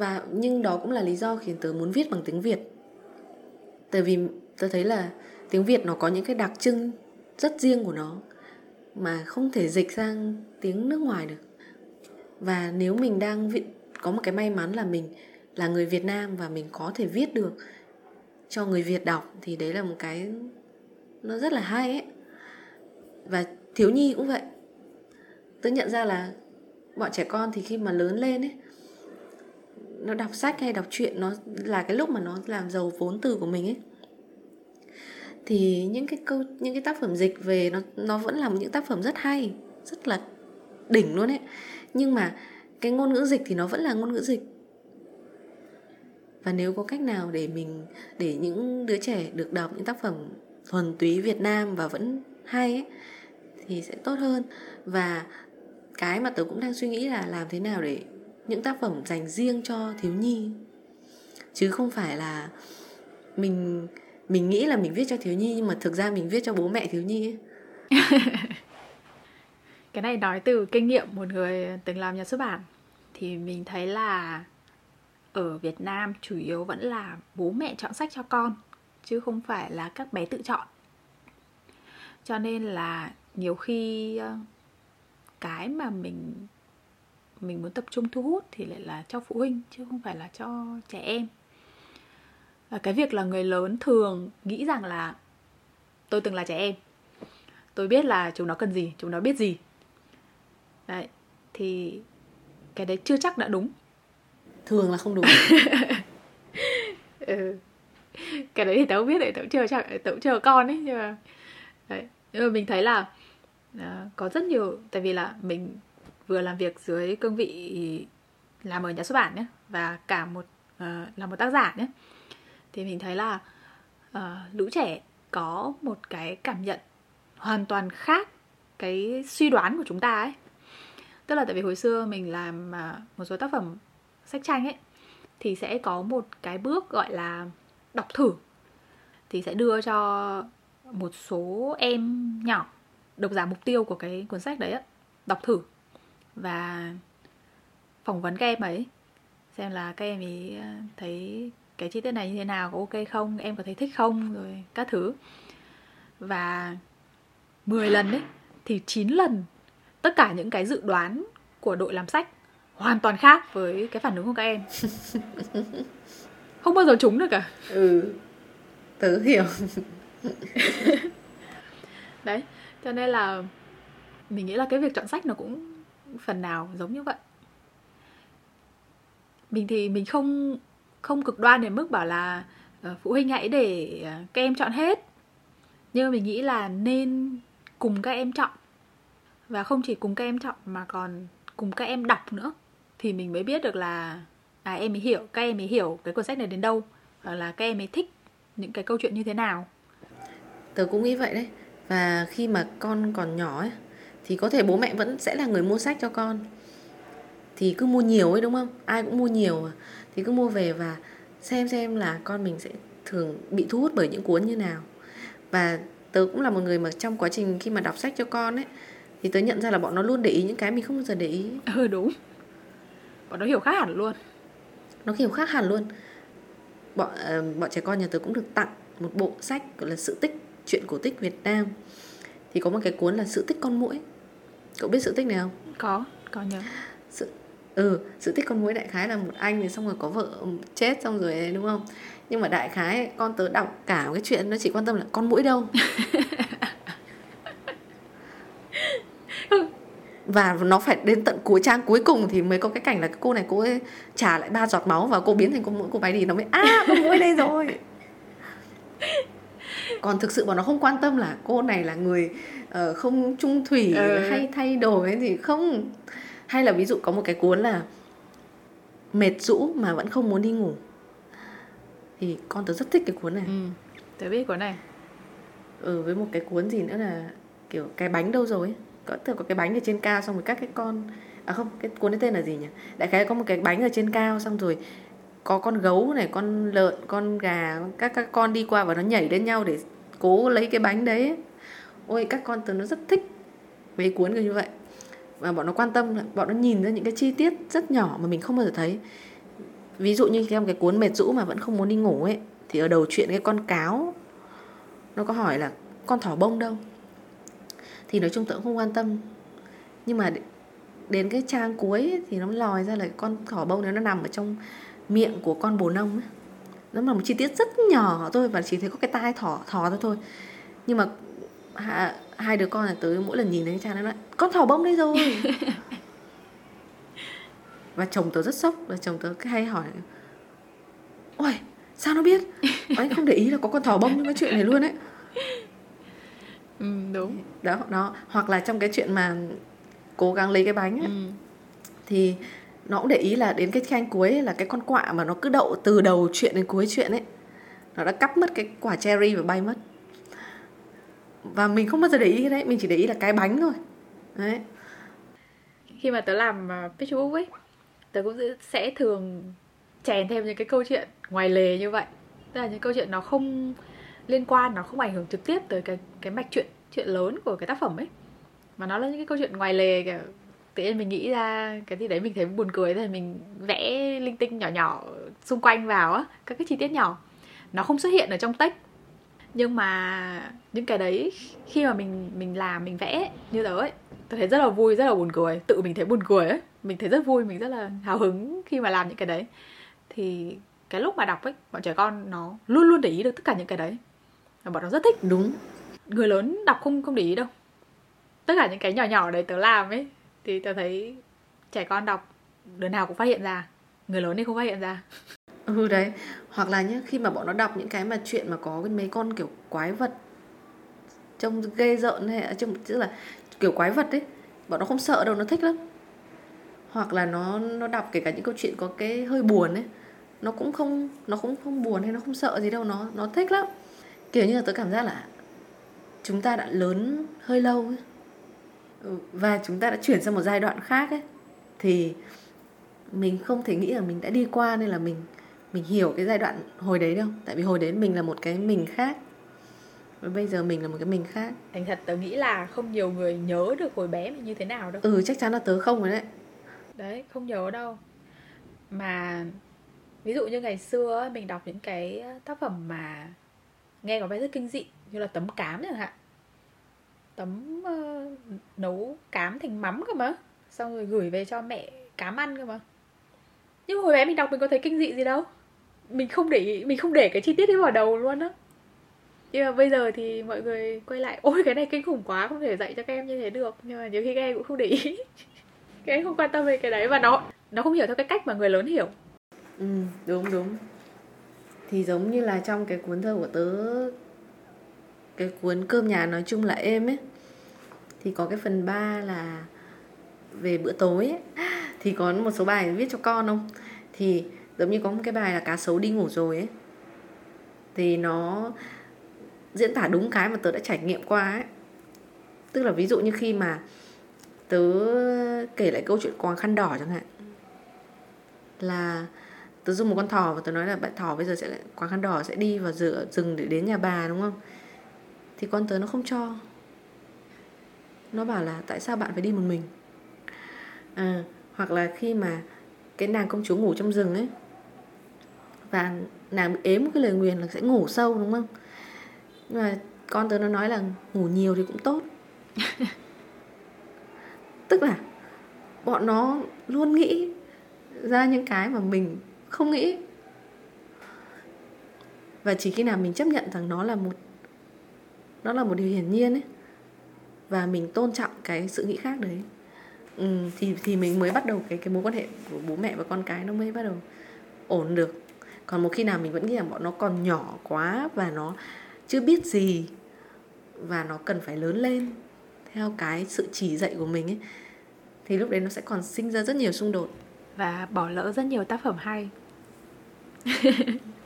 và nhưng đó cũng là lý do khiến tớ muốn viết bằng tiếng Việt. Tại vì tớ thấy là tiếng Việt nó có những cái đặc trưng rất riêng của nó, mà không thể dịch sang tiếng nước ngoài được. Và nếu mình đang có một cái may mắn là mình là người Việt Nam và mình có thể viết được cho người Việt đọc thì đấy là một cái nó rất là hay ấy. Và thiếu nhi cũng vậy. Tôi nhận ra là bọn trẻ con thì khi mà lớn lên ấy, nó đọc sách hay đọc truyện nó là cái lúc mà nó làm giàu vốn từ của mình ấy. Thì những cái câu, những cái tác phẩm dịch về nó nó vẫn là những tác phẩm rất hay, rất là đỉnh luôn ấy. Nhưng mà cái ngôn ngữ dịch thì nó vẫn là ngôn ngữ dịch. Và nếu có cách nào để mình để những đứa trẻ được đọc những tác phẩm thuần túy Việt Nam và vẫn hay ấy, thì sẽ tốt hơn. Và cái mà tớ cũng đang suy nghĩ là làm thế nào để những tác phẩm dành riêng cho thiếu nhi. Chứ không phải là mình mình nghĩ là mình viết cho thiếu nhi nhưng mà thực ra mình viết cho bố mẹ thiếu nhi ấy. cái này nói từ kinh nghiệm một người từng làm nhà xuất bản. Thì mình thấy là ở Việt Nam chủ yếu vẫn là bố mẹ chọn sách cho con, chứ không phải là các bé tự chọn. Cho nên là nhiều khi ờ, cái mà mình mình muốn tập trung thu hút thì lại là cho phụ huynh, chứ không phải là cho trẻ em. Và cái việc là người lớn thường nghĩ rằng là, tôi từng là trẻ em. Tôi biết là chúng nó cần gì, chúng nó biết gì đấy thì cái đấy chưa chắc đã đúng. Thường là không đúng. Ừ. cái đấy thì tớ không biết đấy tớ chờ chắc tớ chờ con ấy nhưng mà đấy. Nhưng mà mình thấy là uh, có rất nhiều tại vì là mình vừa làm việc dưới cương vị làm ở nhà xuất bản nhé và cả một uh, là một tác giả nhé thì mình thấy là uh, lũ trẻ có một cái cảm nhận hoàn toàn khác cái suy đoán của chúng ta ấy tức là tại vì hồi xưa mình làm à, một số tác phẩm sách tranh ấy, thì sẽ có một cái bước gọi là đọc thử. Thì sẽ đưa cho một số em nhỏ độc giả mục tiêu của cái cuốn sách đấy á, đọc thử và phỏng vấn các em ấy, xem là các em ấy à, thấy cái chi tiết này như thế nào, có ok không, em có thấy thích không, rồi các thứ. Và 10 lần ấy, thì 9 lần tất cả những cái dự đoán của đội làm sách hoàn toàn khác với cái phản ứng của các em. Không bao giờ trúng được cả. Ừ. Tớ hiểu. Đấy cho nên là mình nghĩ là cái việc chọn sách nó cũng phần nào giống như vậy. Mình thì mình không không cực đoan đến mức bảo là uh, phụ huynh hãy để uh, các em chọn hết. Nhưng mình nghĩ là nên cùng các em chọn và không chỉ cùng các em chọn mà còn cùng các em đọc nữa. Thì mình mới biết được là à em ấy hiểu, các em ấy hiểu cái cuốn sách này đến đâu, hoặc là các em ấy thích những cái câu chuyện như thế nào. Tớ cũng nghĩ vậy đấy. Và khi mà con còn nhỏ ấy, thì có thể bố mẹ vẫn sẽ là người mua sách cho con. Thì cứ mua nhiều ấy, đúng không? Ai cũng mua nhiều à. thì cứ mua về và xem xem là con mình sẽ thường bị thu hút bởi những cuốn như nào. Và tớ cũng là một người mà trong quá trình khi mà đọc sách cho con ấy thì tớ nhận ra là bọn nó luôn để ý những cái mình không bao giờ để ý. Ừ đúng. Bọn nó hiểu khác hẳn luôn. Nó hiểu khác hẳn luôn. Bọn uh, bọn trẻ con nhà tớ cũng được tặng một bộ sách gọi là sự tích chuyện cổ tích Việt Nam. Thì có một cái cuốn là sự tích con muỗi. Cậu biết sự tích này không? Có có nhớ. Sự ừ sự tích con muỗi đại khái là một anh thì xong rồi có vợ chết xong rồi đúng không? Nhưng mà đại khái con tớ đọc cả cái chuyện nó chỉ quan tâm là con mũi đâu và nó phải đến tận cuối trang cuối cùng thì mới có cái cảnh là cô này cô ấy trả lại ba giọt máu và cô biến thành con mũi cô bay đi nó mới à con mũi đây rồi. Còn thực sự bọn nó không quan tâm là cô này là người uh, không trung thủy ừ. hay thay đổi gì không. Hay là ví dụ có một cái cuốn là mệt rũ mà vẫn không muốn đi ngủ. Thì con tớ rất thích cái cuốn này. Ừ, tớ biết cuốn này. Ừ với một cái cuốn gì nữa là kiểu cái bánh đâu rồi có, thường có cái bánh ở trên cao xong rồi các cái con à không, cái cuốn tên là gì nhỉ? Đại khái có một cái bánh ở trên cao xong rồi có con gấu này, con lợn, con gà, các các con đi qua và nó nhảy lên nhau để cố lấy cái bánh đấy. Ôi, các con từ nó rất thích mấy cuốn như vậy. Và bọn nó quan tâm, bọn nó nhìn ra những cái chi tiết rất nhỏ mà mình không bao giờ thấy. Ví dụ như trong cái cuốn mệt rũ mà vẫn không muốn đi ngủ ấy, thì ở đầu chuyện cái con cáo, nó có hỏi là con thỏ bông đâu? Thì nói chung tớ cũng không quan tâm. Nhưng mà đến cái trang cuối ấy, thì nó lòi ra là con thỏ bông đấy nó nằm ở trong miệng của con bồ nông ấy. nó là một chi tiết rất nhỏ thôi và chỉ thấy có cái tai thỏ thỏ thôi thôi. Nhưng mà hai, hai đứa con là tới mỗi lần nhìn thấy cái trang nó nói con thỏ bông đây rồi. Và chồng tớ rất sốc và chồng tớ cứ hay hỏi ôi sao nó biết? Anh không để ý là có con thỏ bông trong cái chuyện này luôn ấy ừ, đúng. Đó đó. Hoặc là trong cái chuyện mà cố gắng lấy cái bánh ấy, ừ. thì nó cũng để ý là đến cái khanh cuối ấy, là cái con quạ mà nó cứ đậu từ đầu chuyện đến cuối chuyện ấy nó đã cắp mất cái quả cherry và bay mất. Và mình không bao giờ để ý cái đấy mình chỉ để ý là cái bánh thôi. Đấy. Khi mà tớ làm uh, Facebook ấy tớ cũng sẽ thường chèn thêm những cái câu chuyện ngoài lề như vậy. Tức là những câu chuyện nó không liên quan, nó không ảnh hưởng trực tiếp tới cái cái mạch chuyện chuyện lớn của cái tác phẩm ấy. Mà nó là những cái câu chuyện ngoài lề, kiểu tự nhiên mình nghĩ ra cái gì đấy mình thấy buồn cười thì mình vẽ linh tinh nhỏ nhỏ xung quanh vào á, các cái chi tiết nhỏ. Nó không xuất hiện ở trong text. Nhưng mà những cái đấy khi mà mình mình làm, mình vẽ như tớ ấy tôi thấy rất là vui, rất là buồn cười. Tự mình thấy buồn cười ấy, mình thấy rất vui, mình rất là hào hứng khi mà làm những cái đấy. Thì cái lúc mà đọc ấy, bọn trẻ con nó luôn luôn để ý được tất cả những cái đấy và bọn nó rất thích. Đúng. Người lớn đọc không không để ý đâu. Tất cả những cái nhỏ nhỏ đấy tớ làm ấy thì tớ thấy trẻ con đọc đứa nào cũng phát hiện ra. Người lớn thì không phát hiện ra. Ừ đấy. Hoặc là nhá khi mà bọn nó đọc những cái mà chuyện mà có mấy con kiểu quái vật trông ghê rợn hay trông tức là kiểu quái vật ấy bọn nó không sợ đâu nó thích lắm. Hoặc là nó nó đọc kể cả những câu chuyện có cái hơi buồn ấy nó cũng không nó cũng không buồn hay nó không sợ gì đâu nó nó thích lắm kiểu như là tớ cảm giác là chúng ta đã lớn hơi lâu ấy. Ừ, và chúng ta đã chuyển sang một giai đoạn khác ấy. Thì mình không thể nghĩ là mình đã đi qua nên là mình mình hiểu cái giai đoạn hồi đấy đâu. Tại vì hồi đấy mình là một cái mình khác. Và bây giờ mình là một cái mình khác. Thành thật tớ nghĩ là không nhiều người nhớ được hồi bé mình như thế nào đâu. Ừ chắc chắn là tớ không rồi đấy. Đấy không nhớ đâu. Mà ví dụ như ngày xưa mình đọc những cái tác phẩm mà nghe có vẻ rất kinh dị như là tấm cám chẳng hạn. Tấm uh, nấu cám thành mắm cơ mà. Xong rồi gửi về cho mẹ cám ăn cơ mà. Nhưng hồi bé mình đọc mình có thấy kinh dị gì đâu. Mình không để mình không để cái chi tiết đấy vào đầu luôn á. Nhưng mà bây giờ thì mọi người quay lại ôi cái này kinh khủng quá không thể dạy cho các em như thế được. Nhưng mà nhiều khi các em cũng không để ý. Các em không quan tâm về cái đấy và nó nó không hiểu theo cái cách mà người lớn hiểu. Ừ đúng đúng thì giống như là trong cái cuốn thơ của tớ, cái cuốn cơm nhà nói chung là êm ấy, thì có cái phần 3 là về bữa tối ấy. thì có một số bài viết cho con không? Thì giống như có một cái bài là cá sấu đi ngủ rồi ấy. Thì nó diễn tả đúng cái mà tớ đã trải nghiệm qua ấy. Tức là ví dụ như khi mà tớ kể lại câu chuyện quàng khăn đỏ chẳng hạn, là tớ dùng một con thỏ và tớ nói là bạn thỏ bây giờ sẽ quàng khăn đỏ sẽ đi vào giữa rừng để đến nhà bà đúng không? Thì con tớ nó không cho. Nó bảo là tại sao bạn phải đi một mình? À, hoặc là khi mà cái nàng công chúa ngủ trong rừng ấy và nàng bị ếm một cái lời nguyền là sẽ ngủ sâu đúng không? Nhưng mà con tớ nó nói là ngủ nhiều thì cũng tốt. Tức là bọn nó luôn nghĩ ra những cái mà mình không nghĩ. Và chỉ khi nào mình chấp nhận rằng nó là một nó là một điều hiển nhiên ấy và mình tôn trọng cái sự nghĩ khác đấy ừ, thì thì mình mới bắt đầu cái cái mối quan hệ của bố mẹ và con cái nó mới bắt đầu ổn được. Còn một khi nào mình vẫn nghĩ là bọn nó còn nhỏ quá và nó chưa biết gì và nó cần phải lớn lên theo cái sự chỉ dạy của mình ấy thì lúc đấy nó sẽ còn sinh ra rất nhiều xung đột và bỏ lỡ rất nhiều tác phẩm hay.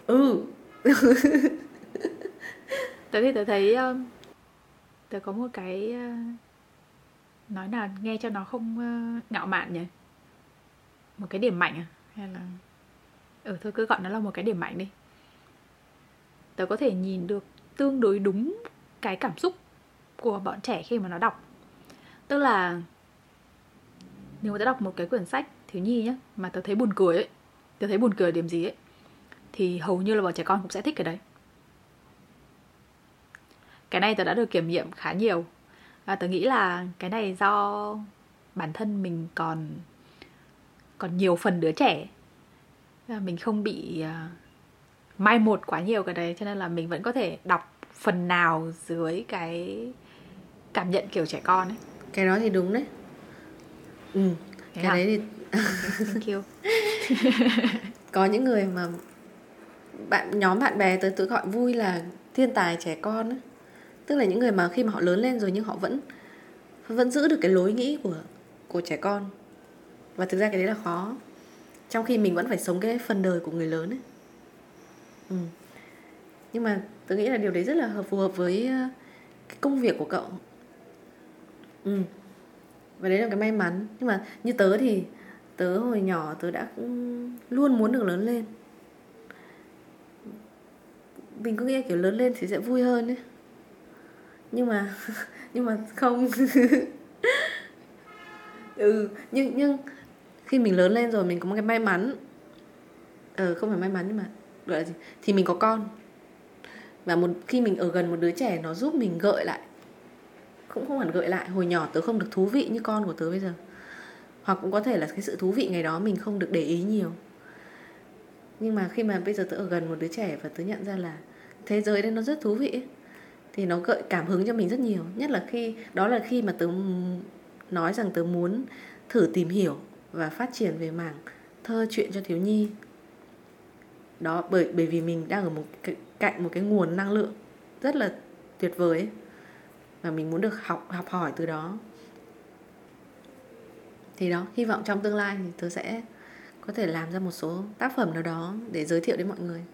Ừ. Tớ thì tớ thấy um, tớ có một cái uh, nói là nghe cho nó không uh, ngạo mạn nhỉ? Một cái điểm mạnh à? Hay là ừ thôi cứ gọi nó là một cái điểm mạnh đi. Tớ có thể nhìn được tương đối đúng cái cảm xúc của bọn trẻ khi mà nó đọc. Tức là nếu mà tớ đọc một cái quyển sách thiếu nhi nhá mà tớ thấy buồn cười ấy tớ thấy buồn cười điểm gì ấy thì hầu như là bọn trẻ con cũng sẽ thích cái đấy. Cái này tớ đã được kiểm nghiệm khá nhiều và tớ nghĩ là cái này do bản thân mình còn còn nhiều phần đứa trẻ mình không bị uh, mai một quá nhiều cái đấy cho nên là mình vẫn có thể đọc phần nào dưới cái cảm nhận kiểu trẻ con ấy. Cái đó thì đúng đấy. Ừ cái à? đấy thì thank you. Có những người mà bạn, nhóm bạn bè tới tự gọi vui là thiên tài trẻ con ấy. tức là những người mà khi mà họ lớn lên rồi nhưng họ vẫn vẫn giữ được cái lối nghĩ của của trẻ con. Và thực ra cái đấy là khó. Trong khi mình vẫn phải sống cái phần đời của người lớn ấy. Ừ. nhưng mà tôi nghĩ là điều đấy rất là hợp, phù hợp với ờ, cái công việc của cậu. Ừ. Và đấy là cái may mắn. Nhưng mà như tớ thì tớ hồi nhỏ tớ đã luôn muốn được lớn lên. Mình cứ nghĩ kiểu lớn lên thì sẽ vui hơn ấy. Nhưng mà nhưng mà không. Ừ nhưng nhưng khi mình lớn lên rồi mình có một cái may mắn. Ờ không phải may mắn nhưng mà, gọi là gì? Thì mình có con. Và một, khi mình ở gần một đứa trẻ nó giúp mình gợi lại. Cũng không hẳn gợi lại, hồi nhỏ tớ không được thú vị như con của tớ bây giờ hoặc cũng có thể là cái sự thú vị ngày đó mình không được để ý nhiều. Nhưng mà khi mà bây giờ tớ ở gần một đứa trẻ và tớ nhận ra là thế giới đây nó rất thú vị ấy, thì nó gợi cảm hứng cho mình rất nhiều. Nhất là khi đó là khi mà tớ nói rằng tớ muốn thử tìm hiểu và phát triển về mảng thơ chuyện cho thiếu nhi. Đó bởi bởi vì mình đang ở một cái, cạnh một cái nguồn năng lượng rất là tuyệt vời ấy. và mình muốn được học học hỏi từ đó thì đó, hy vọng trong tương lai thì tớ sẽ có thể làm ra một số tác phẩm nào đó để giới thiệu đến mọi người.